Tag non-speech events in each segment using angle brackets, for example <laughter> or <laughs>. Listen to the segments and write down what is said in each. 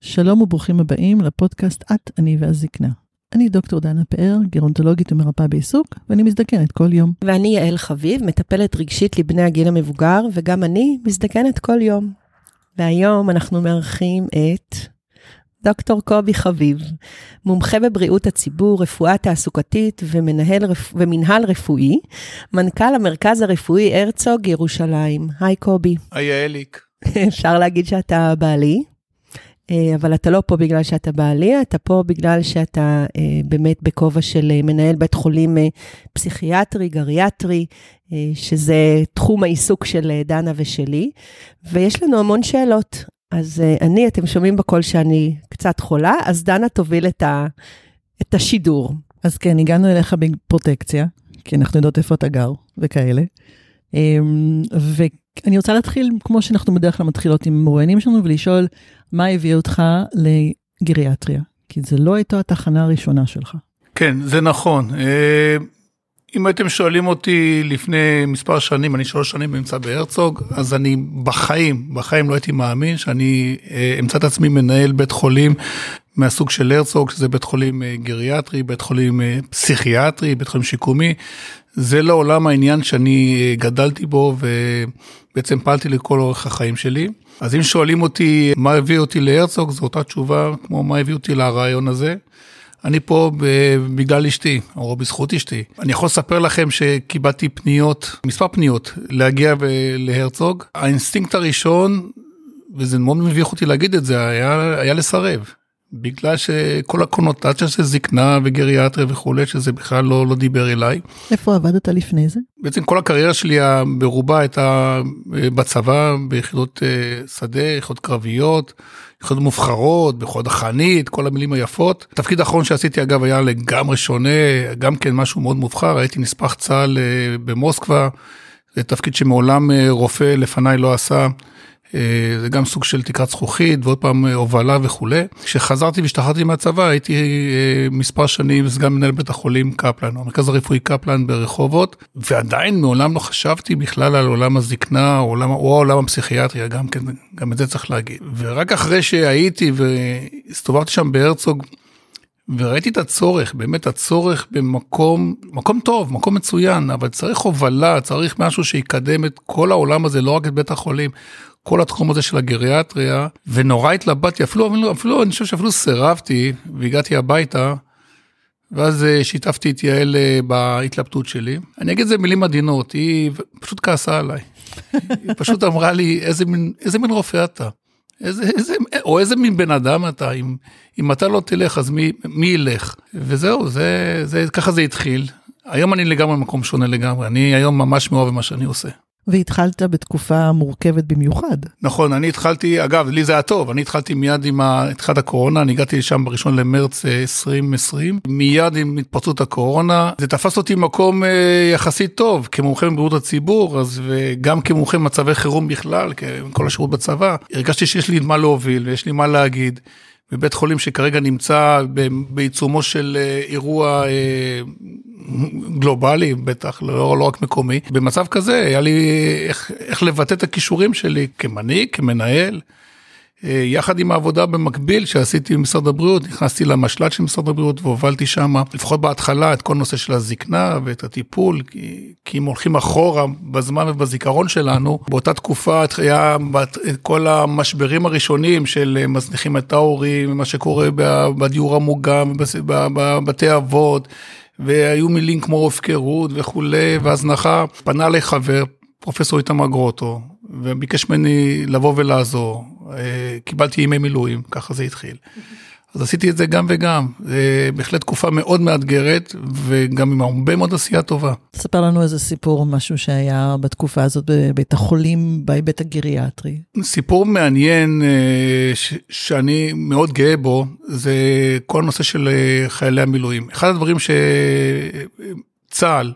שלום וברוכים הבאים לפודקאסט את, אני והזקנה. אני דוקטור דנה פאר, גרונטולוגית ומרפאה בעיסוק, ואני מזדקנת כל יום. ואני יעל חביב, מטפלת רגשית לבני הגיל המבוגר, וגם אני מזדקנת כל יום. והיום אנחנו מארחים את דוקטור קובי חביב, מומחה בבריאות הציבור, רפואה תעסוקתית ומנהל, ומנהל רפואי, מנכ"ל המרכז הרפואי הרצוג ירושלים. היי קובי. היי יעליק. <laughs> אפשר להגיד שאתה בעלי. אה, אבל אתה לא פה בגלל שאתה בעלי, אתה פה בגלל שאתה אה, באמת בכובע של אה, מנהל בית חולים פסיכיאטרי, גריאטרי, שזה תחום העיסוק של דנה ושלי, ויש לנו המון שאלות. אז אני, אתם שומעים בקול שאני קצת חולה, אז דנה תוביל את, ה, את השידור. אז כן, הגענו אליך בפרוטקציה, כי אנחנו יודעות איפה אתה גר וכאלה. ואני רוצה להתחיל, כמו שאנחנו בדרך כלל מתחילות עם מרואיינים שלנו, ולשאול מה הביא אותך לגריאטריה? כי זה לא הייתה התחנה הראשונה שלך. כן, זה נכון. אה, אם הייתם שואלים אותי לפני מספר שנים, אני שלוש שנים נמצא בהרצוג, אז אני בחיים, בחיים לא הייתי מאמין שאני אה, אמצא את עצמי מנהל בית חולים מהסוג של הרצוג, שזה בית חולים אה, גריאטרי, בית חולים פסיכיאטרי, בית חולים שיקומי. זה לא עולם העניין שאני גדלתי בו ובעצם פעלתי לכל אורך החיים שלי. אז אם שואלים אותי מה הביא אותי להרצוג, זו אותה תשובה כמו מה הביא אותי לרעיון הזה. אני פה בגלל אשתי, או בזכות אשתי. אני יכול לספר לכם שקיבלתי פניות, מספר פניות, להגיע להרצוג. האינסטינקט הראשון, וזה מאוד מביך אותי להגיד את זה, היה, היה לסרב. בגלל שכל הקונוטציה של זקנה וגריאטריה וכולי, שזה בכלל לא, לא דיבר אליי. איפה עבדת לפני זה? בעצם כל הקריירה שלי ברובה הייתה אה, בצבא, ביחידות אה, שדה, יחידות קרביות, יחידות מובחרות, בחוד החנית, כל המילים היפות. התפקיד האחרון שעשיתי אגב היה לגמרי שונה, גם כן משהו מאוד מובחר, הייתי נספח צה"ל אה, במוסקבה, זה תפקיד שמעולם רופא לפניי לא עשה. אה, זה גם סוג של תקרת זכוכית ועוד פעם אה, הובלה וכולי. כשחזרתי והשתחררתי מהצבא הייתי אה, מספר שנים סגן מנהל בית החולים קפלן, המרכז הרפואי קפלן ברחובות, ועדיין מעולם לא חשבתי בכלל על עולם הזקנה או עולם, או העולם הפסיכיאטריה, גם כן, גם את זה צריך להגיד. ורק אחרי שהייתי והסתובבתי שם בהרצוג, וראיתי את הצורך, באמת הצורך במקום, מקום טוב, מקום מצוין, אבל צריך הובלה, צריך משהו שיקדם את כל העולם הזה, לא רק את בית החולים. כל התחום הזה של הגריאטריה, ונורא התלבטתי, אפילו, אפילו, אפילו אני חושב שאפילו סירבתי, והגעתי הביתה, ואז אה, שיתפתי את יעל אה, בהתלבטות שלי. אני אגיד את זה במילים עדינות, היא פשוט כעסה עליי. היא פשוט אמרה לי, איזה מין, איזה מין רופא אתה? איזה, איזה, או איזה מין בן אדם אתה, אם, אם אתה לא תלך, אז מי, מי ילך? וזהו, זה, זה, ככה זה התחיל. היום אני לגמרי במקום שונה לגמרי, אני היום ממש מאוהב במה שאני עושה. והתחלת בתקופה מורכבת במיוחד. נכון, אני התחלתי, אגב, לי זה היה טוב, אני התחלתי מיד עם התחלת הקורונה, אני הגעתי לשם בראשון למרץ 2020, אה, מיד עם התפרצות הקורונה, זה תפס אותי מקום אה, יחסית טוב, כמומחה בבריאות הציבור, אז וגם כמומחה במצבי חירום בכלל, כל השירות בצבא, הרגשתי שיש לי מה להוביל ויש לי מה להגיד. בבית חולים שכרגע נמצא בעיצומו של אה, אירוע אה, גלובלי, בטח, לא, לא רק מקומי. במצב כזה היה לי איך, איך לבטא את הכישורים שלי כמנהיג, כמנהל. אה, יחד עם העבודה במקביל שעשיתי במשרד הבריאות, נכנסתי למשל"ט של משרד הבריאות והובלתי שם, לפחות בהתחלה, את כל נושא של הזקנה ואת הטיפול, כי, כי אם הולכים אחורה בזמן ובזיכרון שלנו, באותה תקופה היה כל המשברים הראשונים של מזניחים את ההורים, מה שקורה בדיור המוגן, בבתי אבות, והיו מילים כמו הפקרות וכולי, והזנחה, פנה לחבר, פרופסור איתמר גרוטו, וביקש ממני לבוא ולעזור. אה, קיבלתי ימי מילואים, ככה זה התחיל. אז עשיתי את זה גם וגם, בהחלט תקופה מאוד מאתגרת וגם עם הרבה מאוד עשייה טובה. ספר לנו איזה סיפור, משהו שהיה בתקופה הזאת בבית החולים בהיבט הגריאטרי. סיפור מעניין אה, ש- שאני מאוד גאה בו, זה כל הנושא של אה, חיילי המילואים. אחד הדברים שצה"ל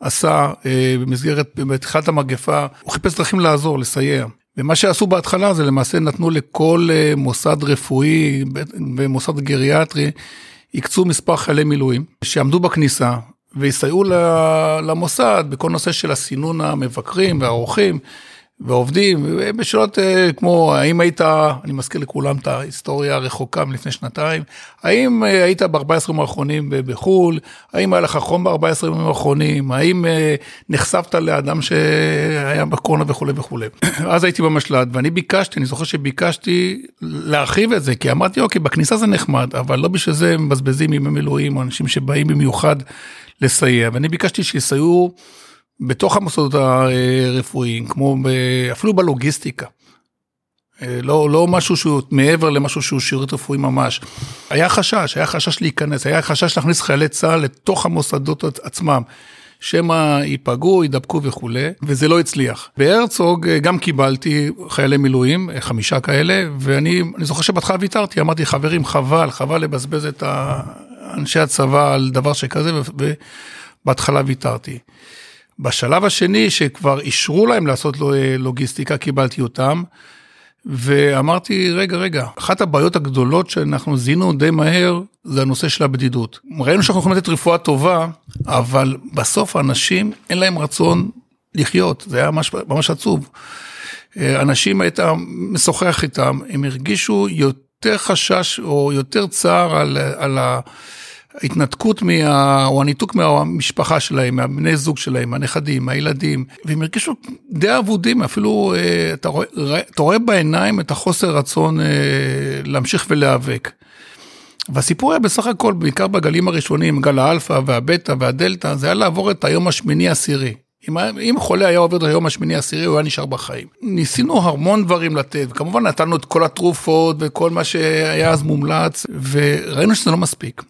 עשה במסגרת, בתחילת המגפה, הוא חיפש דרכים לעזור, לסייע. ומה שעשו בהתחלה זה למעשה נתנו לכל אה, מוסד רפואי ומוסד גריאטרי, הקצו מספר חיילי מילואים שעמדו בכניסה ויסייעו למוסד בכל נושא של הסינון המבקרים והאורחים. ועובדים בשאלות אה, כמו האם היית, אני מזכיר לכולם את ההיסטוריה הרחוקה מלפני שנתיים, האם אה, היית ב-14 ימים האחרונים בחו"ל, האם היה לך חום ב-14 ימים האחרונים, האם אה, נחשפת לאדם שהיה בקורונה וכולי וכולי. <clears throat> אז הייתי במשל"ט ואני ביקשתי, אני זוכר שביקשתי להרחיב את זה, כי אמרתי אוקיי, בכניסה זה נחמד, אבל לא בשביל זה מבזבזים ימי מילואים אנשים שבאים במיוחד לסייע, ואני ביקשתי שיסייעו. בתוך המוסדות הרפואיים, כמו אפילו בלוגיסטיקה. אה, לא, לא משהו שהוא מעבר למשהו שהוא שירות רפואי ממש. היה חשש, היה חשש להיכנס, היה חשש להכניס חיילי צה"ל לתוך המוסדות עצמם. שמא ייפגעו, יידבקו וכולי, וזה לא הצליח. בהרצוג אה, גם קיבלתי חיילי מילואים, אה, חמישה כאלה, ואני זוכר שבהתחלה ויתרתי, אמרתי, חברים, חבל, חבל לבזבז את אנשי הצבא על דבר שכזה, ובהתחלה ויתרתי. בשלב השני, שכבר אישרו להם לעשות אה, לוגיסטיקה, קיבלתי אותם, ואמרתי, רגע, רגע, אחת הבעיות הגדולות שאנחנו זיהינו די מהר, זה הנושא של הבדידות. ראינו שאנחנו יכולים לתת רפואה טובה, אבל בסוף האנשים, אין להם רצון לחיות, זה היה ממש, ממש עצוב. אה, אנשים, היית משוחח איתם, הם הרגישו יותר חשש או יותר צער על, על ה... ההתנתקות מה... או הניתוק מהמשפחה שלהם, מהבני זוג שלהם, הנכדים, הילדים, והם הרגישו די אבודים, אפילו אה, אתה רואה, אתה רואה בעיניים את החוסר רצון אה, להמשיך ולהיאבק. והסיפור היה בסך הכל, בעיקר בגלים הראשונים, גל האלפא והבטא והדלתא, זה היה לעבור את היום השמיני עשירי. אם, אם חולה היה עובר את היום השמיני עשירי, הוא היה נשאר בחיים. ניסינו המון דברים לתת, וכמובן נתנו את כל התרופות וכל מה שהיה אז מומלץ, וראינו שזה לא מספיק.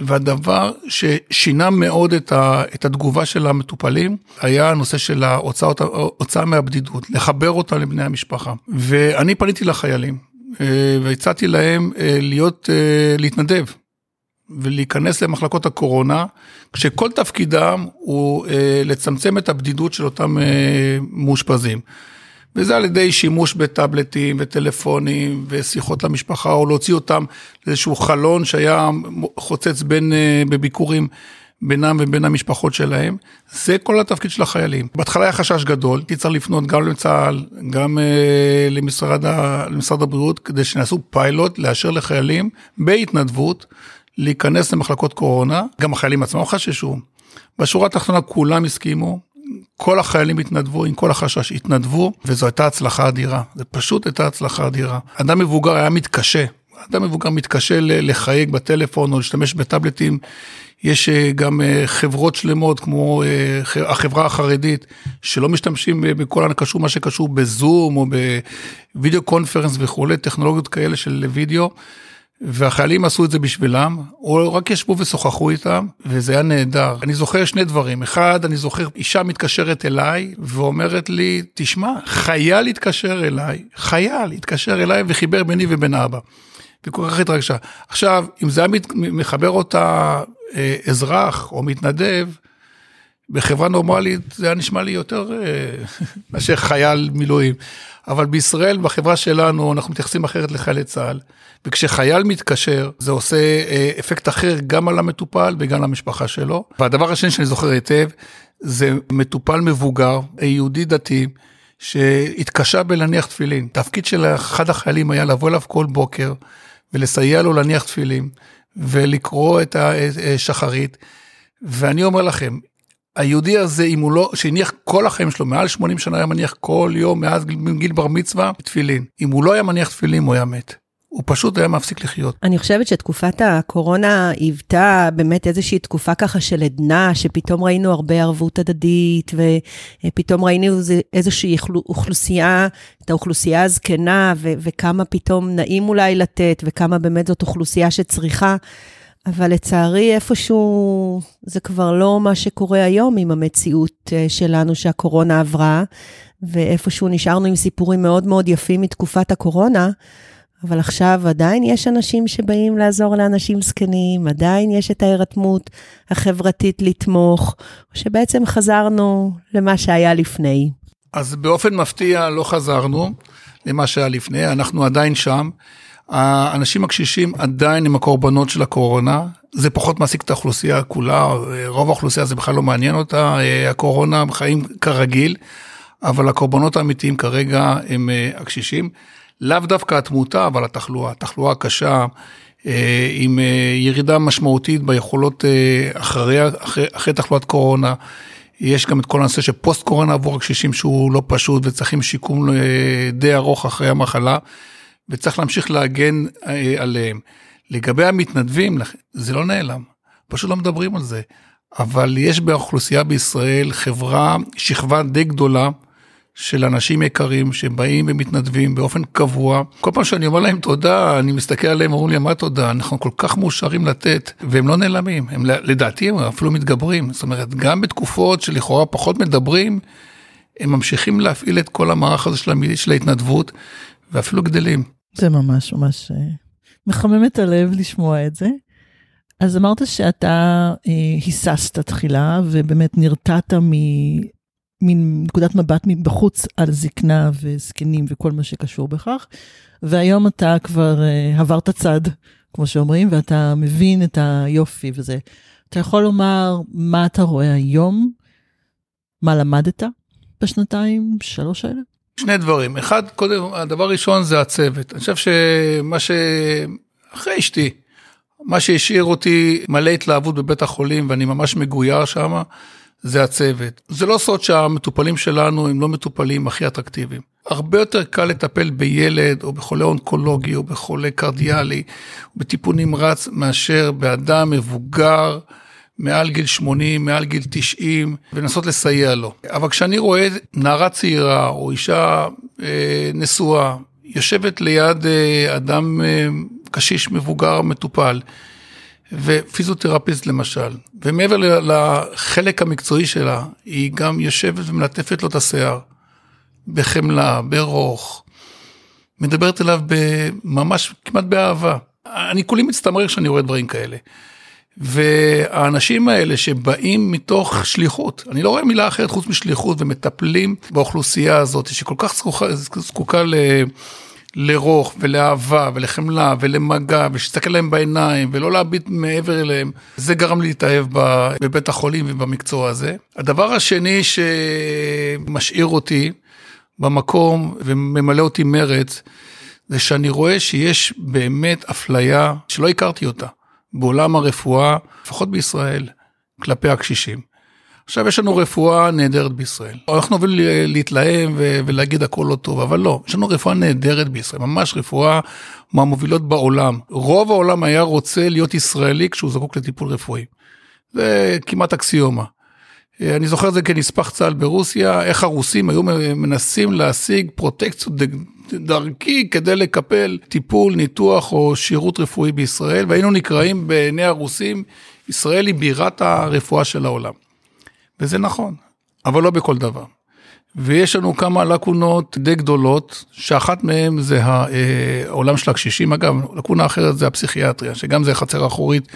והדבר ששינה מאוד את, ה, את התגובה של המטופלים היה הנושא של ההוצאה מהבדידות, לחבר אותה לבני המשפחה. ואני פניתי לחיילים אה, והצעתי להם אה, להיות, אה, להתנדב ולהיכנס למחלקות הקורונה, כשכל תפקידם הוא לצמצם את הבדידות של אותם מאושפזים. וזה על ידי שימוש בטאבלטים וטלפונים ושיחות למשפחה, או להוציא אותם לאיזשהו חלון שהיה חוצץ בין, אה, בביקורים בינם ובין המשפחות שלהם. זה כל התפקיד של החיילים. בהתחלה היה חשש גדול, הייתי צריך לפנות גם לצה"ל, גם אה, למשרד, ה, למשרד הבריאות, כדי שנעשו פיילוט לאשר לחיילים בהתנדבות להיכנס למחלקות קורונה. גם החיילים עצמם חששו. בשורה התחתונה כולם הסכימו, כל החיילים התנדבו, עם כל החשש התנדבו, וזו הייתה הצלחה אדירה. זה פשוט הייתה הצלחה אדירה. אדם מבוגר היה מתקשה. אדם מבוגר מתקשה לחייג בטלפון או להשתמש בטאבלטים. יש אה, גם אה, חברות שלמות כמו אה, החברה החרדית שלא משתמשים בכל הקשור מה שקשור בזום או בווידאו קונפרנס וכולי, טכנולוגיות כאלה של וידאו. והחיילים עשו את זה בשבילם, או רק ישבו ושוחחו איתם, וזה היה נהדר. אני זוכר שני דברים. אחד, אני זוכר אישה מתקשרת אליי ואומרת לי, תשמע, חייל התקשר אליי, חייל התקשר אליי וחיבר ביני ובין אבא. וכל כך התרגשה. עכשיו, אם זה היה מחבר אותה אה, אזרח או מתנדב, בחברה נורמלית זה היה נשמע לי יותר אה, <laughs> מאשר חייל מילואים. אבל בישראל, בחברה שלנו, אנחנו מתייחסים אחרת לחיילי צה"ל. וכשחייל מתקשר, זה עושה אה, אפקט אחר גם על המטופל וגם למשפחה שלו. והדבר השני שאני זוכר היטב, זה מטופל מבוגר, יהודי דתי, שהתקשה בלהניח תפילין. תפקיד של אחד החיילים היה לבוא אליו כל בוקר ולסייע לו להניח תפילין ולקרוא את השחרית. ואני אומר לכם, היהודי הזה, אם הוא לא, שהניח כל החיים שלו, מעל 80 שנה היה מניח כל יום, מאז גיל בר מצווה, תפילין. אם הוא לא היה מניח תפילין, הוא היה מת. הוא פשוט היה מפסיק לחיות. אני חושבת שתקופת הקורונה היוותה באמת איזושהי תקופה ככה של עדנה, שפתאום ראינו הרבה ערבות הדדית, ופתאום ראינו איזושהי אוכלוסייה, את האוכלוסייה הזקנה, וכמה פתאום נעים אולי לתת, וכמה באמת זאת אוכלוסייה שצריכה. אבל לצערי, איפשהו זה כבר לא מה שקורה היום עם המציאות אה, שלנו שהקורונה עברה, ואיפשהו נשארנו עם סיפורים מאוד מאוד יפים מתקופת הקורונה. אבל עכשיו עדיין יש אנשים שבאים לעזור לאנשים זקנים, עדיין יש את ההירתמות החברתית לתמוך, שבעצם חזרנו למה שהיה לפני. אז באופן מפתיע לא חזרנו למה שהיה לפני, אנחנו עדיין שם. האנשים הקשישים עדיין הם הקורבנות של הקורונה, זה פחות מעסיק את האוכלוסייה כולה, רוב האוכלוסייה זה בכלל לא מעניין אותה, הקורונה חיים כרגיל, אבל הקורבנות האמיתיים כרגע הם הקשישים. לאו דווקא התמותה, אבל התחלואה, תחלואה קשה, עם ירידה משמעותית ביכולות אחרי, אחרי, אחרי תחלואת קורונה. יש גם את כל הנושא של פוסט קורונה עבור הקשישים שהוא לא פשוט וצריכים שיקום די ארוך אחרי המחלה. וצריך להמשיך להגן אה, עליהם. לגבי המתנדבים, זה לא נעלם, פשוט לא מדברים על זה. אבל יש באוכלוסייה בישראל חברה, שכבה די גדולה של אנשים יקרים שבאים ומתנדבים באופן קבוע. כל פעם שאני אומר להם תודה, אני מסתכל עליהם, אומרים לי, מה תודה? אנחנו כל כך מאושרים לתת, והם לא נעלמים. הם לדעתי הם אפילו מתגברים. זאת אומרת, גם בתקופות שלכאורה פחות מדברים, הם ממשיכים להפעיל את כל המערך הזה של ההתנדבות, ואפילו גדלים. זה ממש ממש אה, מחמם את הלב לשמוע את זה. אז אמרת שאתה אה, היססת תחילה ובאמת נרתעת מנקודת מבט מבחוץ על זקנה וזקנים וכל מה שקשור בכך, והיום אתה כבר אה, עברת צד, כמו שאומרים, ואתה מבין את היופי וזה. אתה יכול לומר מה אתה רואה היום, מה למדת בשנתיים, שלוש האלה? שני דברים. אחד, קודם, הדבר הראשון זה הצוות. אני חושב שמה ש... אחרי אשתי, מה שהשאיר אותי מלא התלהבות בבית החולים ואני ממש מגויר שם, זה הצוות. זה לא סוד שהמטופלים שלנו הם לא מטופלים הכי אטרקטיביים. הרבה יותר קל לטפל בילד או בחולה אונקולוגי או בחולה קרדיאלי, בטיפול נמרץ, מאשר באדם מבוגר. מעל גיל 80, מעל גיל 90, ולנסות לסייע לו. אבל כשאני רואה נערה צעירה או אישה אה, נשואה, יושבת ליד אה, אדם אה, קשיש מבוגר מטופל, ופיזיותרפיסט למשל, ומעבר לחלק המקצועי שלה, היא גם יושבת ומלטפת לו את השיער, בחמלה, ברוך, מדברת אליו ממש כמעט באהבה. אני כולי מצטמרר כשאני רואה דברים כאלה. והאנשים האלה שבאים מתוך שליחות, אני לא רואה מילה אחרת חוץ משליחות ומטפלים באוכלוסייה הזאת שכל כך זקוקה, זקוקה ל... לרוך ולאהבה ולחמלה ולמגע ושתסתכל להם בעיניים ולא להביט מעבר אליהם, זה גרם לי להתאהב בבית החולים ובמקצוע הזה. הדבר השני שמשאיר אותי במקום וממלא אותי מרץ, זה שאני רואה שיש באמת אפליה שלא הכרתי אותה. בעולם הרפואה, לפחות בישראל, כלפי הקשישים. עכשיו יש לנו רפואה נהדרת בישראל. אנחנו אוהבים להתלהם ולהגיד הכל לא טוב, אבל לא, יש לנו רפואה נהדרת בישראל, ממש רפואה מהמובילות בעולם. רוב העולם היה רוצה להיות ישראלי כשהוא זקוק לטיפול רפואי. זה כמעט אקסיומה. אני זוכר את זה כנספח צה"ל ברוסיה, איך הרוסים היו מנסים להשיג פרוטקציות דרכי כדי לקפל טיפול, ניתוח או שירות רפואי בישראל, והיינו נקראים בעיני הרוסים, ישראל היא בירת הרפואה של העולם. וזה נכון, אבל לא בכל דבר. ויש לנו כמה לקונות די גדולות, שאחת מהן זה אה, העולם של הקשישים, אגב, לקונה אחרת זה הפסיכיאטריה, שגם זה חצר אחורית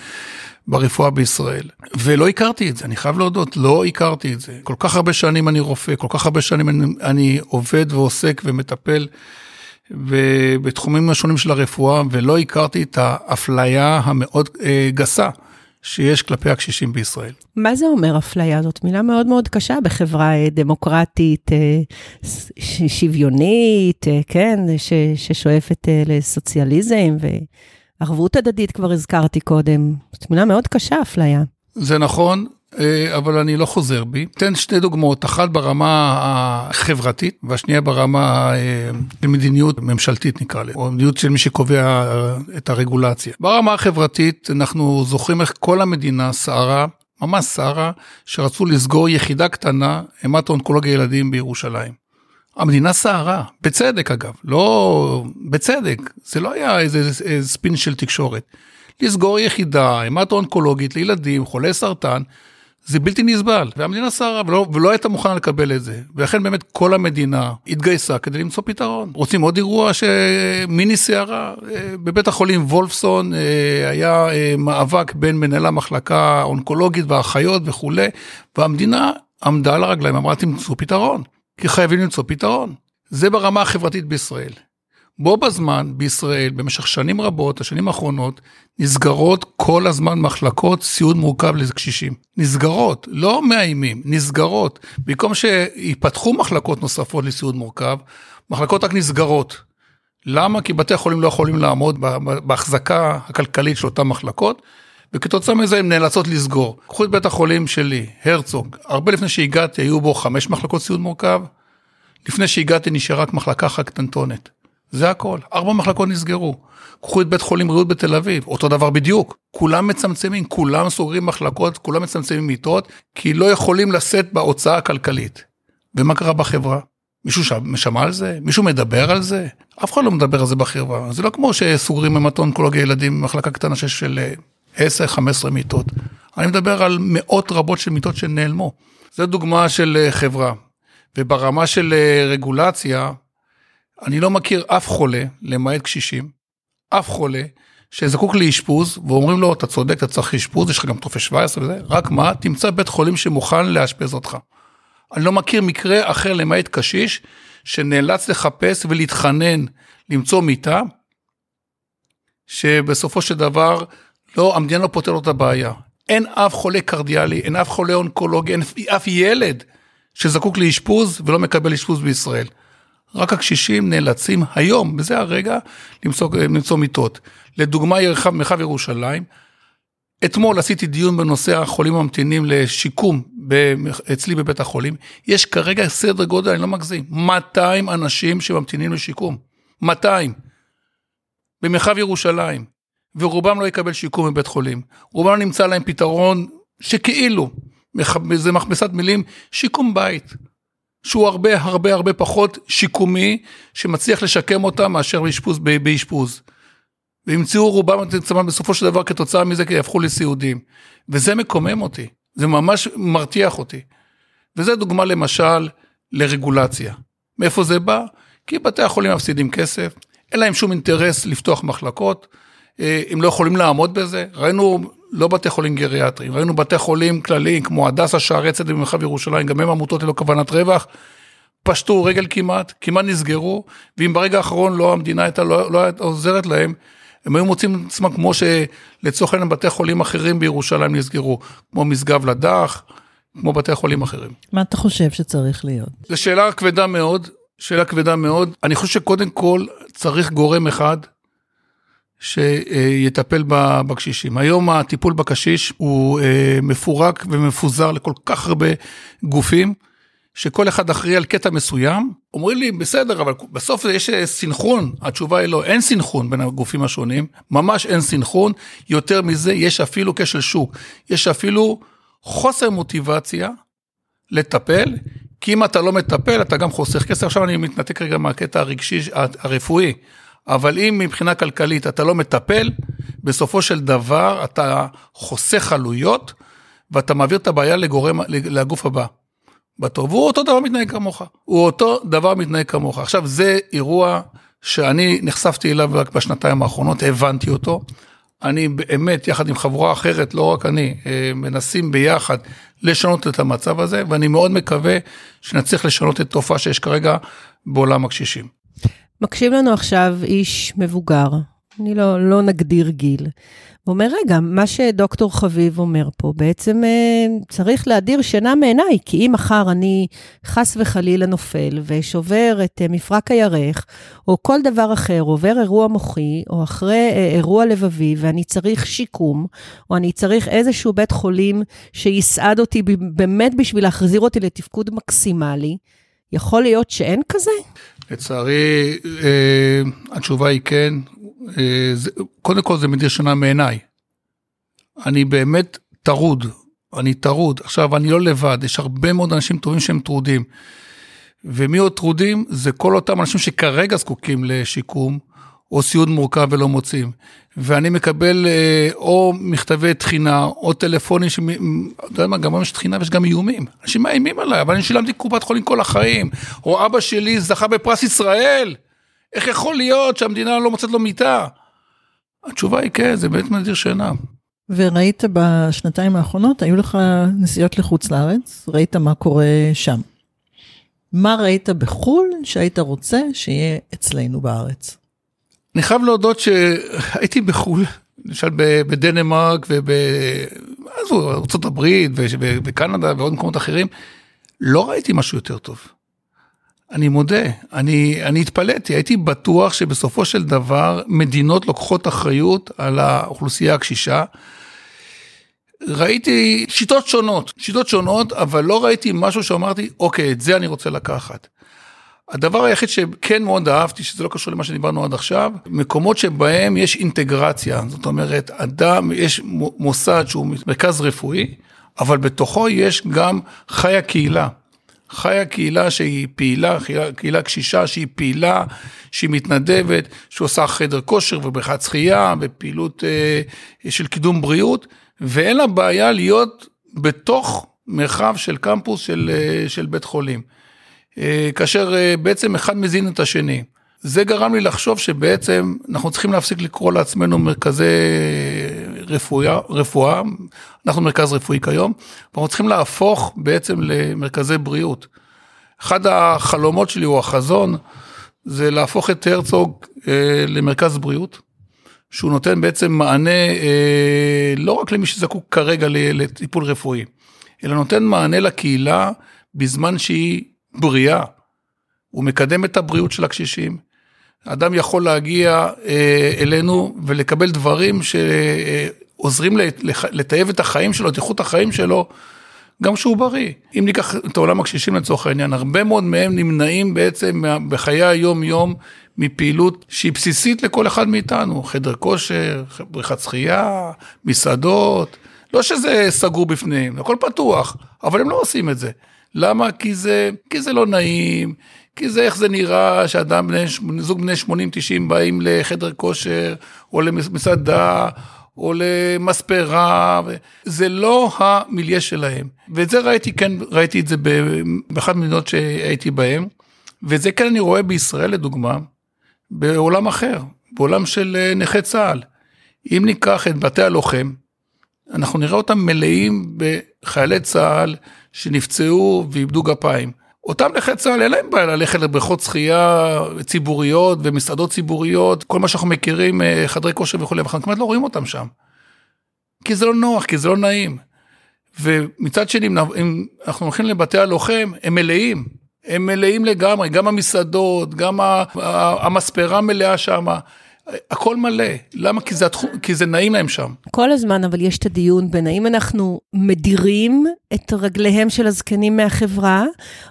ברפואה בישראל. ולא הכרתי את זה, אני חייב להודות, לא הכרתי את זה. כל כך הרבה שנים אני רופא, כל כך הרבה שנים אני, אני עובד ועוסק ומטפל בתחומים השונים של הרפואה, ולא הכרתי את האפליה המאוד אה, גסה. שיש כלפי הקשישים בישראל. מה זה אומר אפליה? זאת מילה מאוד מאוד קשה בחברה אה, דמוקרטית, אה, שוויונית, כן, ששואפת לסוציאליזם וערבות הדדית כבר הזכרתי קודם. זאת מילה מאוד קשה, אפליה. זה נכון, אה, אבל אני לא חוזר בי. אתן שתי דוגמאות, אחת ברמה החברתית והשנייה ברמה אה, ממשלתית נקרא לזה, או מדיניות של מי שקובע אה, את הרגולציה. ברמה החברתית אנחנו זוכרים איך כל המדינה סערה, ממש סערה, שרצו לסגור יחידה קטנה, המטו-אונקולוגיה ילדים בירושלים. המדינה סערה, בצדק אגב, לא, בצדק, זה לא היה איזה, איזה ספין של תקשורת. לסגור יחידה המטו-אונקולוגית לילדים חולי סרטן, זה בלתי נסבל, והמדינה סערה ולא, ולא הייתה מוכנה לקבל את זה, ולכן באמת כל המדינה התגייסה כדי למצוא פתרון. רוצים עוד אירוע שמיני סערה, אה, בבית החולים וולפסון אה, היה אה, מאבק בין מנהל המחלקה האונקולוגית והאחיות וכולי, והמדינה עמדה על הרגליים, אמרה תמצאו פתרון, כי חייבים למצוא פתרון. זה ברמה החברתית בישראל. בו בזמן, בישראל, במשך שנים רבות, השנים האחרונות, נסגרות כל הזמן מחלקות סיעוד מורכב לקשישים. נסגרות, לא מאיימים, נסגרות. במקום שיפתחו מחלקות נוספות לסיעוד מורכב, מחלקות רק נסגרות. למה? כי בתי החולים לא יכולים לעמוד בהחזקה הכלכלית של אותן מחלקות, וכתוצאה מזה הן נאלצות לסגור. קחו את בית החולים שלי, הרצוג, הרבה לפני שהגעתי היו בו חמש מחלקות סיעוד מורכב, לפני שהגעתי נשארה רק מחלקה אחת קטנטונת. זה הכל, ארבע מחלקות נסגרו. קחו את בית חולים בריאות בתל אביב, אותו דבר בדיוק. כולם מצמצמים, כולם סוגרים מחלקות, כולם מצמצמים מיטות, כי לא יכולים לשאת בהוצאה הכלכלית. ומה קרה בחברה? מישהו שמע על זה? מישהו מדבר על זה? אף אחד לא מדבר על זה בחברה. זה לא כמו שסוגרים המטו-אונקולוגיה ילדים במחלקה קטנה של 10-15 אה, מיטות. אני מדבר על מאות רבות של מיטות שנעלמו. זו דוגמה של אה, חברה. וברמה של אה, רגולציה, אני לא מכיר אף חולה, למעט קשישים, אף חולה, שזקוק לאשפוז, ואומרים לו, אתה צודק, אתה צריך אשפוז, יש לך גם טופס 17 וזה, רק מה, תמצא בית חולים שמוכן לאשפז אותך. אני לא מכיר מקרה אחר למעט קשיש, שנאלץ לחפש ולהתחנן למצוא מיטה, שבסופו של דבר, לא, המדינה לא פותרת את הבעיה. אין אף חולה קרדיאלי, אין אף חולה אונקולוגי, אין אף ילד שזקוק לאשפוז ולא מקבל אשפוז בישראל. רק הקשישים נאלצים היום, בזה הרגע, למצוא, למצוא מיטות. לדוגמה, מרחב ירושלים, אתמול עשיתי דיון בנושא החולים הממתינים לשיקום אצלי בבית החולים. יש כרגע סדר גודל, אני לא מגזים, 200 אנשים שממתינים לשיקום. 200. במרחב ירושלים. ורובם לא יקבל שיקום בבית חולים. רובם נמצא להם פתרון שכאילו, זה מכבסת מילים, שיקום בית. שהוא הרבה הרבה הרבה פחות שיקומי, שמצליח לשקם אותם מאשר באשפוז. באשפוז. וימצאו רובם את עצמם בסופו של דבר כתוצאה מזה כי יהפכו לסיעודים. וזה מקומם אותי, זה ממש מרתיח אותי. וזה דוגמה למשל לרגולציה. מאיפה זה בא? כי בתי החולים מפסידים כסף, אין להם שום אינטרס לפתוח מחלקות, אה, הם לא יכולים לעמוד בזה. ראינו לא בתי חולים גריאטריים, ראינו בתי חולים כלליים כמו הדסה, שערי צדק במרחב ירושלים, גם הם עמותות ללא כוונת רווח, פשטו רגל כמעט, כמעט נסגרו, ואם ברגע האחרון לא המדינה הייתה, לא, לא הייתה עוזרת להם, הם היו מוצאים עצמם כמו שלצורך העניין בתי חולים אחרים בירושלים נסגרו, כמו משגב לדח, כמו בתי חולים אחרים. מה אתה חושב שצריך להיות? זו שאלה כבדה מאוד, שאלה כבדה מאוד. אני חושב שקודם כל צריך גורם אחד שיטפל בקשישים. היום הטיפול בקשיש הוא אה, מפורק ומפוזר לכל כך הרבה גופים. שכל אחד אחראי על קטע מסוים, אומרים לי, בסדר, אבל בסוף יש סינכרון, התשובה היא לא, אין סינכרון בין הגופים השונים, ממש אין סינכרון, יותר מזה, יש אפילו כשל שוק, יש אפילו חוסר מוטיבציה לטפל, כי אם אתה לא מטפל, אתה גם חוסך כסף, עכשיו אני מתנתק רגע מהקטע הרגשי, הרפואי, אבל אם מבחינה כלכלית אתה לא מטפל, בסופו של דבר אתה חוסך עלויות, ואתה מעביר את הבעיה לגורם, לגוף הבא. בתור, והוא אותו דבר מתנהג כמוך, הוא אותו דבר מתנהג כמוך. עכשיו זה אירוע שאני נחשפתי אליו רק בשנתיים האחרונות, הבנתי אותו. אני באמת, יחד עם חבורה אחרת, לא רק אני, אה, מנסים ביחד לשנות את המצב הזה, ואני מאוד מקווה שנצליח לשנות את התופעה שיש כרגע בעולם הקשישים. מקשיב לנו עכשיו איש מבוגר, אני לא, לא נגדיר גיל, הוא אומר, רגע, מה שדוקטור חביב אומר פה, בעצם אה, צריך להדיר שינה מעיניי, כי אם מחר אני חס וחלילה נופל ושובר את אה, מפרק הירך, או כל דבר אחר, עובר אירוע מוחי, או אחרי אה, אירוע לבבי, ואני צריך שיקום, או אני צריך איזשהו בית חולים שיסעד אותי באמת בשביל להחזיר אותי לתפקוד מקסימלי, יכול להיות שאין כזה? לצערי, אה, התשובה היא כן. אה, זה, קודם כל זה מדיר שינה מעיניי. אני באמת טרוד, אני טרוד. עכשיו, אני לא לבד, יש הרבה מאוד אנשים טובים שהם טרודים. ומי עוד טרודים? זה כל אותם אנשים שכרגע זקוקים לשיקום, או סיעוד מורכב ולא מוצאים. ואני מקבל אה, או מכתבי תחינה, או טלפונים, אתה יודע מה, גם יש תחינה ויש גם איומים. אנשים מאיימים עליי, אבל אני שילמתי קופת חולים כל החיים. או אבא שלי זכה בפרס ישראל. איך יכול להיות שהמדינה לא מוצאת לו מיטה? התשובה היא כן, זה באמת מדיר שינה. וראית בשנתיים האחרונות, היו לך נסיעות לחוץ לארץ, ראית מה קורה שם. מה ראית בחו"ל שהיית רוצה שיהיה אצלנו בארץ? אני חייב להודות שהייתי בחו"ל, למשל בדנמרק ובארצות הברית ובקנדה ועוד מקומות אחרים, לא ראיתי משהו יותר טוב. אני מודה, אני, אני התפלאתי, הייתי בטוח שבסופו של דבר מדינות לוקחות אחריות על האוכלוסייה הקשישה. ראיתי שיטות שונות, שיטות שונות, אבל לא ראיתי משהו שאמרתי, אוקיי, את זה אני רוצה לקחת. הדבר היחיד שכן מאוד אהבתי, שזה לא קשור למה שדיברנו עד עכשיו, מקומות שבהם יש אינטגרציה, זאת אומרת, אדם, יש מוסד שהוא מרכז רפואי, אבל בתוכו יש גם חיה קהילה. חיה קהילה שהיא פעילה, קהילה, קשישה שהיא פעילה, שהיא מתנדבת, שעושה חדר כושר ובריכת שחייה ופעילות אה, של קידום בריאות, ואין לה בעיה להיות בתוך מרחב של קמפוס של, אה, של בית חולים. אה, כאשר אה, בעצם אחד מזין את השני. זה גרם לי לחשוב שבעצם אנחנו צריכים להפסיק לקרוא לעצמנו מרכזי רפואה, רפואה, אנחנו מרכז רפואי כיום, ואנחנו צריכים להפוך בעצם למרכזי בריאות. אחד החלומות שלי או החזון זה להפוך את הרצוג אה, למרכז בריאות, שהוא נותן בעצם מענה אה, לא רק למי שזקוק כרגע לטיפול רפואי, אלא נותן מענה לקהילה בזמן שהיא בריאה. הוא מקדם את הבריאות של הקשישים. אדם יכול להגיע אה, אלינו ולקבל דברים שעוזרים לטייב את החיים שלו, את איכות החיים שלו, גם כשהוא בריא. אם ניקח את עולם הקשישים לצורך העניין, הרבה מאוד מהם נמנעים בעצם בחיי היום-יום מפעילות שהיא בסיסית לכל אחד מאיתנו, חדר כושר, בריכת שחייה, מסעדות, לא שזה סגור בפניהם, הכל פתוח, אבל הם לא עושים את זה. למה? כי זה, כי זה לא נעים, כי זה איך זה נראה שאדם, בני, זוג בני 80-90 באים לחדר כושר, או למסעדה, או למספרה, זה לא המיליה שלהם. ואת זה ראיתי, כן, ראיתי את זה באחת המדינות שהייתי בהן, ואת זה כן אני רואה בישראל לדוגמה, בעולם אחר, בעולם של אה, נכי צה"ל. אם ניקח את בתי הלוחם, אנחנו נראה אותם מלאים בחיילי צה"ל שנפצעו ואיבדו גפיים. אותם נכי צה"ל אין להם בעיה ללכת לבריכות שחייה ציבוריות ומסעדות ציבוריות, כל מה שאנחנו מכירים, אה, חדרי כושר וכולי, אנחנו כמעט לא רואים אותם שם. כי זה לא נוח, כי זה לא נעים. ומצד שני, אם אנחנו הולכים לבתי הלוחם, הם מלאים. הם מלאים לגמרי, גם המסעדות, גם המספרה מלאה שם. הכל מלא, למה? כי זה, התחום, כי זה נעים להם שם. כל הזמן, אבל יש את הדיון בין האם אנחנו מדירים את רגליהם של הזקנים מהחברה,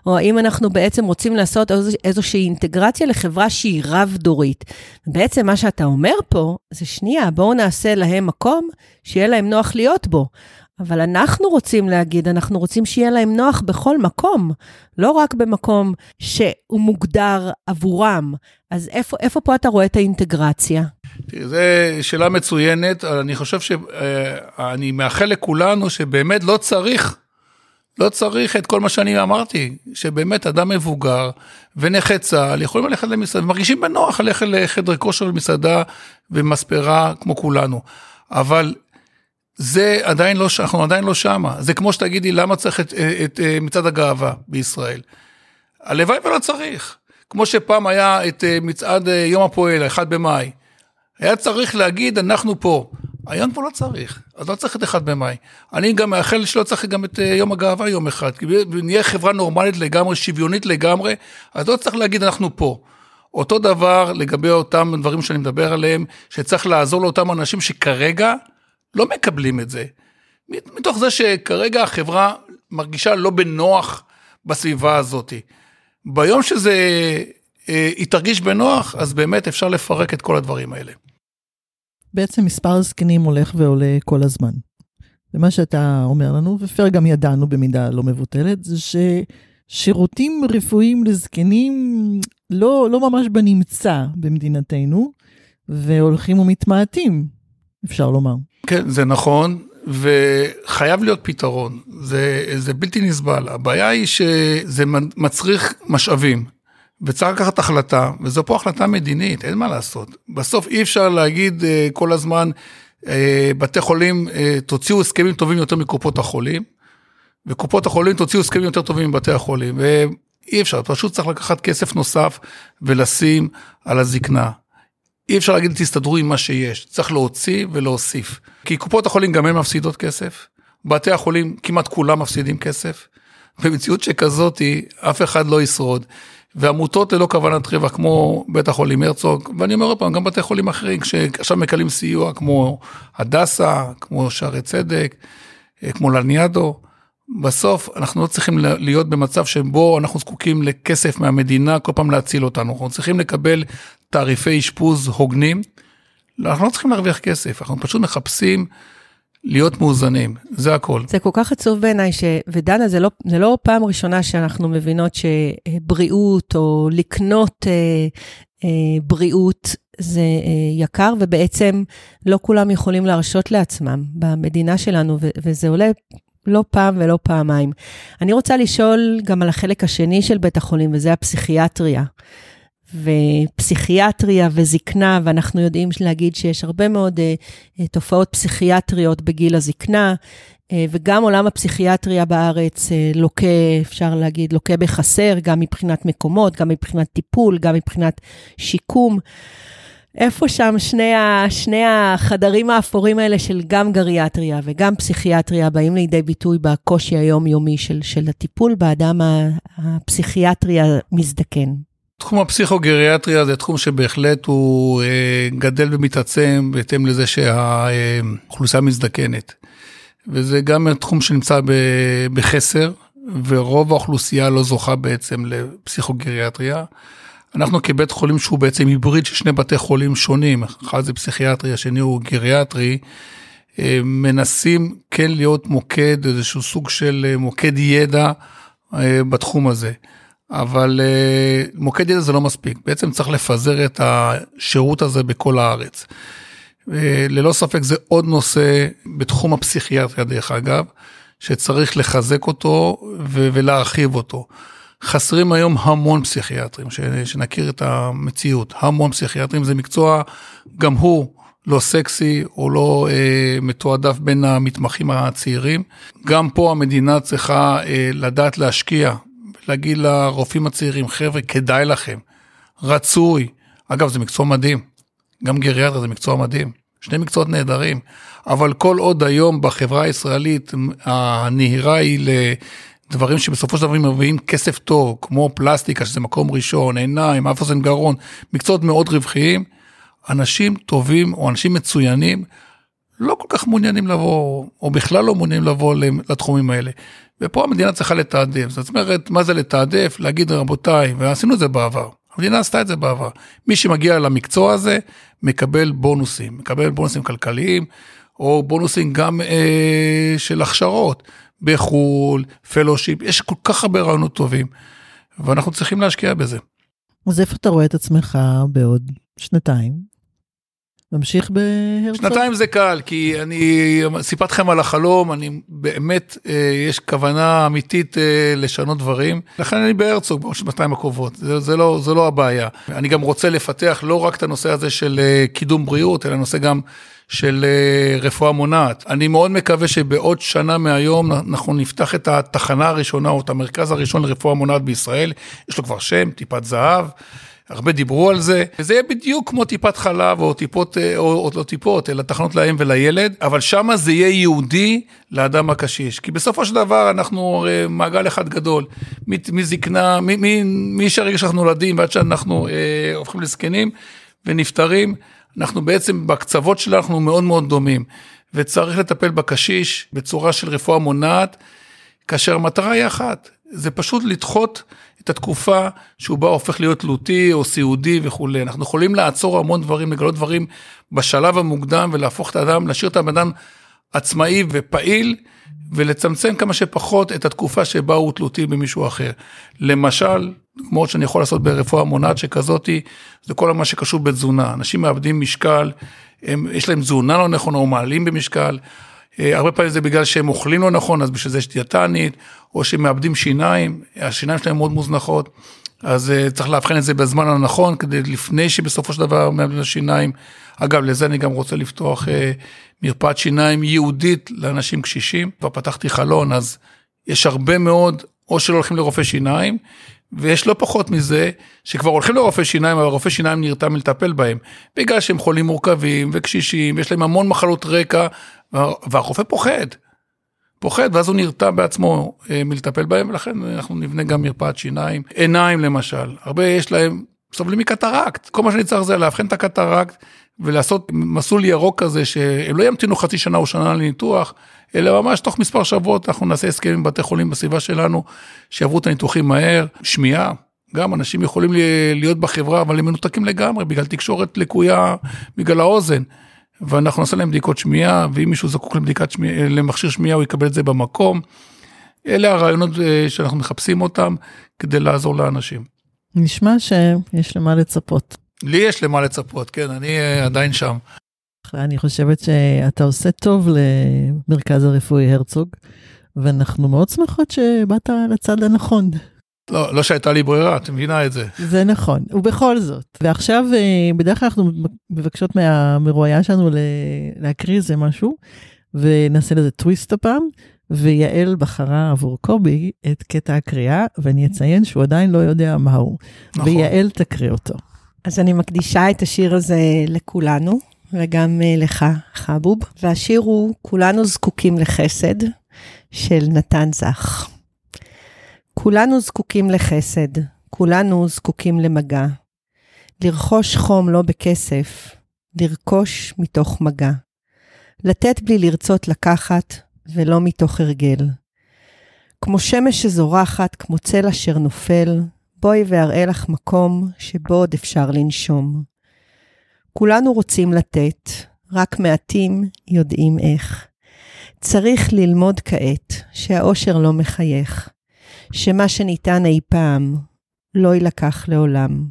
או האם אנחנו בעצם רוצים לעשות איזושהי אינטגרציה לחברה שהיא רב-דורית. בעצם מה שאתה אומר פה, זה שנייה, בואו נעשה להם מקום שיהיה להם נוח להיות בו. אבל אנחנו רוצים להגיד, אנחנו רוצים שיהיה להם נוח בכל מקום, לא רק במקום שהוא מוגדר עבורם. אז איפה, איפה פה אתה רואה את האינטגרציה? תראי, זו שאלה מצוינת, אני חושב שאני מאחל לכולנו שבאמת לא צריך, לא צריך את כל מה שאני אמרתי, שבאמת אדם מבוגר ונכה צה"ל יכולים ללכת למסעדה, מרגישים בנוח ללכת לחדר כושר ומסעדה ומספרה כמו כולנו. אבל זה עדיין לא, אנחנו עדיין לא שמה. זה כמו שתגידי, למה צריך את, את, את אה, מצעד הגאווה בישראל? הלוואי ולא צריך. כמו שפעם היה את אה, מצעד אה, יום הפועל, 1 במאי. היה צריך להגיד, אנחנו פה. היום כבר לא צריך, אז לא צריך את 1 במאי. אני גם מאחל שלא צריך גם את יום הגאווה יום אחד. כי נהיה חברה נורמלית לגמרי, שוויונית לגמרי, אז לא צריך להגיד, אנחנו פה. אותו דבר לגבי אותם דברים שאני מדבר עליהם, שצריך לעזור לאותם אנשים שכרגע לא מקבלים את זה. מתוך זה שכרגע החברה מרגישה לא בנוח בסביבה הזאת. ביום שזה אה, היא תרגיש בנוח, אז באמת אפשר לפרק את כל הדברים האלה. בעצם מספר הזקנים הולך ועולה כל הזמן. ומה שאתה אומר לנו, ופייר גם ידענו במידה לא מבוטלת, זה ששירותים רפואיים לזקנים לא, לא ממש בנמצא במדינתנו, והולכים ומתמעטים, אפשר לומר. כן, זה נכון, וחייב להיות פתרון, זה, זה בלתי נסבל. הבעיה היא שזה מצריך משאבים, וצריך לקחת החלטה, וזו פה החלטה מדינית, אין מה לעשות. בסוף אי אפשר להגיד אה, כל הזמן, אה, בתי חולים, אה, תוציאו הסכמים טובים יותר מקופות החולים, וקופות החולים תוציאו הסכמים יותר טובים מבתי החולים, ואי אפשר, פשוט צריך לקחת כסף נוסף ולשים על הזקנה. אי אפשר להגיד תסתדרו עם מה שיש, צריך להוציא ולהוסיף. כי קופות החולים גם הן מפסידות כסף, בתי החולים כמעט כולם מפסידים כסף. במציאות שכזאת אף אחד לא ישרוד. ועמותות ללא כוונת רווח כמו בית החולים הרצוג, ואני אומר עוד פעם, גם בתי חולים אחרים, שעכשיו מקבלים סיוע כמו הדסה, כמו שערי צדק, אה, כמו לניאדו, בסוף אנחנו לא צריכים להיות במצב שבו אנחנו זקוקים לכסף מהמדינה כל פעם להציל אותנו, אנחנו צריכים לקבל תעריפי אשפוז הוגנים, אנחנו לא צריכים להרוויח כסף, אנחנו פשוט מחפשים להיות מאוזנים, זה הכל. זה כל כך עצוב בעיניי, ש... ודנה, זה לא, זה לא פעם ראשונה שאנחנו מבינות שבריאות או לקנות אה, אה, בריאות זה אה, יקר, ובעצם לא כולם יכולים להרשות לעצמם במדינה שלנו, ו- וזה עולה לא פעם ולא פעמיים. אני רוצה לשאול גם על החלק השני של בית החולים, וזה הפסיכיאטריה. ופסיכיאטריה וזקנה, ואנחנו יודעים להגיד שיש הרבה מאוד uh, תופעות פסיכיאטריות בגיל הזקנה, uh, וגם עולם הפסיכיאטריה בארץ uh, לוקה, אפשר להגיד, לוקה בחסר, גם מבחינת מקומות, גם מבחינת טיפול, גם מבחינת שיקום. איפה שם שני, ה, שני החדרים האפורים האלה של גם גריאטריה וגם פסיכיאטריה באים לידי ביטוי בקושי היומיומי של, של הטיפול באדם הפסיכיאטרי המזדקן? תחום הפסיכוגריאטריה זה תחום שבהחלט הוא אה, גדל ומתעצם בהתאם לזה שהאוכלוסייה מזדקנת. וזה גם תחום שנמצא בחסר, ורוב האוכלוסייה לא זוכה בעצם לפסיכוגריאטריה. אנחנו כבית חולים שהוא בעצם היבריד של שני בתי חולים שונים, אחד זה פסיכיאטרי, השני הוא גריאטרי, אה, מנסים כן להיות מוקד, איזשהו סוג של אה, מוקד ידע בתחום הזה. אבל uh, מוקד ידע זה לא מספיק, בעצם צריך לפזר את השירות הזה בכל הארץ. Uh, ללא ספק זה עוד נושא בתחום הפסיכיאטריה דרך אגב, שצריך לחזק אותו ולהרחיב אותו. חסרים היום המון פסיכיאטרים, שנכיר את המציאות, המון פסיכיאטרים, זה מקצוע גם הוא לא סקסי או לא אה, מתועדף בין המתמחים הצעירים. גם פה המדינה צריכה אה, לדעת להשקיע להגיד לרופאים הצעירים, חבר'ה, כדאי לכם, רצוי. אגב, זה מקצוע מדהים, גם גריאטר זה מקצוע מדהים, שני מקצועות נהדרים, אבל כל עוד היום בחברה הישראלית הנהירה היא לדברים שבסופו של דבר מביאים כסף טוב, כמו פלסטיקה, שזה מקום ראשון, עיניים, אף אוזן גרון, מקצועות מאוד רווחיים, אנשים טובים או אנשים מצוינים לא כל כך מעוניינים לבוא, או בכלל לא מעוניינים לבוא לתחומים האלה. ופה המדינה צריכה לתעדף, זאת אומרת, מה זה לתעדף? להגיד רבותיי, ועשינו את זה בעבר, המדינה עשתה את זה בעבר. מי שמגיע למקצוע הזה, מקבל בונוסים, מקבל בונוסים כלכליים, או בונוסים גם אה, של הכשרות בחו"ל, פלושיפ, יש כל כך הרבה רעיונות טובים, ואנחנו צריכים להשקיע בזה. אז איפה אתה רואה את עצמך בעוד שנתיים? נמשיך בהרצוג. שנתיים זה קל, כי אני סיפרתי לכם על החלום, אני באמת, אה, יש כוונה אמיתית אה, לשנות דברים, לכן אני בהרצוג בעוד שנתיים הקרובות, זה, זה, לא, זה לא הבעיה. אני גם רוצה לפתח לא רק את הנושא הזה של אה, קידום בריאות, אלא נושא גם של רפואה מונעת. אני מאוד מקווה שבעוד שנה מהיום אנחנו נפתח את התחנה הראשונה, או את המרכז הראשון לרפואה מונעת בישראל, יש לו כבר שם, טיפת זהב. הרבה דיברו על זה, וזה יהיה בדיוק כמו טיפת חלב או טיפות, אה, או, או לא טיפות, אלא תחנות לאם ולילד, אבל שם זה יהיה ייעודי לאדם הקשיש. כי בסופו של דבר אנחנו מעגל אחד גדול, מזקנה, משהרגע שאנחנו נולדים ועד שאנחנו אה, הופכים לזקנים ונפטרים, אנחנו בעצם בקצוות שלנו אנחנו מאוד מאוד דומים, וצריך לטפל בקשיש בצורה של רפואה מונעת, כאשר המטרה היא אחת, זה פשוט לדחות את התקופה בא הופך להיות תלותי או סיעודי וכולי. אנחנו יכולים לעצור המון דברים, לגלות דברים בשלב המוקדם ולהפוך את האדם, להשאיר את האדם עצמאי ופעיל ולצמצם כמה שפחות את התקופה שבה הוא תלותי במישהו אחר. למשל, כמו שאני יכול לעשות ברפואה מונעת שכזאתי, זה כל מה שקשור בתזונה. אנשים מאבדים משקל, הם, יש להם תזונה לא נכונה או מעלים במשקל. אה, הרבה פעמים זה בגלל שהם אוכלים לא נכון, אז בשביל זה יש דיאטנית, או שהם מאבדים שיניים, השיניים שלהם מאוד מוזנחות, אז אה, צריך לאבחן את זה בזמן הנכון, כדי לפני שבסופו של דבר מאבדים את השיניים. אגב, לזה אני גם רוצה לפתוח אה, מרפאת שיניים ייעודית לאנשים קשישים. כבר פתחתי חלון, אז יש הרבה מאוד, או שלא הולכים לרופא שיניים, ויש לא פחות מזה, שכבר הולכים לרופא שיניים, אבל רופא שיניים נרתע מלטפל בהם. בגלל שהם חולים מורכבים וקשישים, יש להם המון מחלות רקע, והרופא פוחד. פוחד, ואז הוא נרתע בעצמו אה, מלטפל בהם, ולכן אנחנו נבנה גם מרפאת שיניים. עיניים למשל, הרבה יש להם, סובלים מקטרקט. כל מה שאני צריך זה לאבחן את הקטרקט, ולעשות מסלול ירוק כזה, שהם לא ימתינו חצי שנה או שנה לניתוח, אלא ממש תוך מספר שבועות אנחנו נעשה הסכם עם בתי חולים בסביבה שלנו, שיעברו את הניתוחים מהר, שמיעה. גם אנשים יכולים להיות בחברה, אבל הם מנותקים לגמרי, בגלל תקשורת לקויה, בגלל האוזן. ואנחנו נעשה להם בדיקות שמיעה, ואם מישהו זקוק לבדיקת שמיעה, למכשיר שמיעה, הוא יקבל את זה במקום. אלה הרעיונות אה, שאנחנו מחפשים אותם כדי לעזור לאנשים. נשמע שיש למה לצפות. לי יש למה לצפות, כן, אני אה, עדיין שם. אני חושבת שאתה עושה טוב למרכז הרפואי הרצוג, ואנחנו מאוד שמחות שבאת לצד הנכון. לא, לא שהייתה לי ברירה, את מבינה את זה. זה נכון, ובכל זאת. ועכשיו, אה, בדרך כלל אנחנו מבקשות מהמרואיין שלנו להקריא איזה משהו, ונעשה לזה טוויסט הפעם, ויעל בחרה עבור קובי את קטע הקריאה, ואני אציין שהוא עדיין לא יודע מהו. נכון. ויעל תקריא אותו. אז אני מקדישה את השיר הזה לכולנו, וגם אה, לך, חבוב. והשיר הוא "כולנו זקוקים לחסד" של נתן זך. כולנו זקוקים לחסד, כולנו זקוקים למגע. לרכוש חום לא בכסף, לרכוש מתוך מגע. לתת בלי לרצות לקחת, ולא מתוך הרגל. כמו שמש שזורחת, כמו צל אשר נופל, בואי ואראה לך מקום שבו עוד אפשר לנשום. כולנו רוצים לתת, רק מעטים יודעים איך. צריך ללמוד כעת שהאושר לא מחייך, שמה שניתן אי פעם לא יילקח לעולם.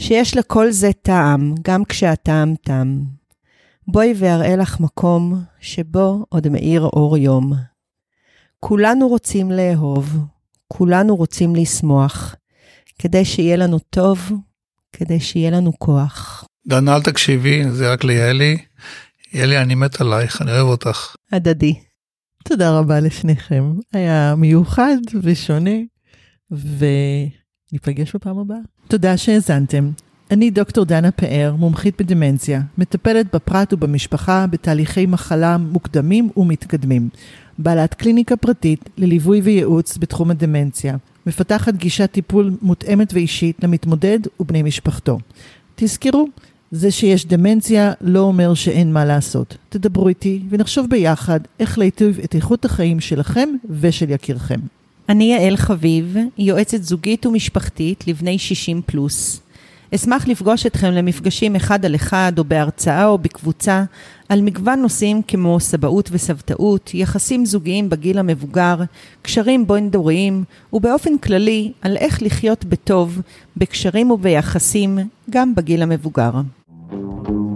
שיש לכל זה טעם, גם כשהטעם תם. בואי ואראה לך מקום שבו עוד מאיר אור יום. כולנו רוצים לאהוב, כולנו רוצים לשמוח, כדי שיהיה לנו טוב, כדי שיהיה לנו כוח. דנה, אל תקשיבי, זה רק ליעלי. יעלי, אני מת עלייך, אני אוהב אותך. הדדי. תודה רבה לשניכם. היה מיוחד ושונה, וניפגש בפעם הבאה. תודה שהאזנתם. אני דוקטור דנה פאר, מומחית בדמנציה, מטפלת בפרט ובמשפחה בתהליכי מחלה מוקדמים ומתקדמים. בעלת קליניקה פרטית לליווי וייעוץ בתחום הדמנציה. מפתחת גישת טיפול מותאמת ואישית למתמודד ובני משפחתו. תזכרו, זה שיש דמנציה לא אומר שאין מה לעשות. תדברו איתי ונחשוב ביחד איך להיטיב את איכות החיים שלכם ושל יקירכם. אני יעל חביב, יועצת זוגית ומשפחתית לבני 60 פלוס. אשמח לפגוש אתכם למפגשים אחד על אחד או בהרצאה או בקבוצה על מגוון נושאים כמו סבאות וסבתאות, יחסים זוגיים בגיל המבוגר, קשרים בין-דוריים ובאופן כללי על איך לחיות בטוב, בקשרים וביחסים גם בגיל המבוגר. Thank you.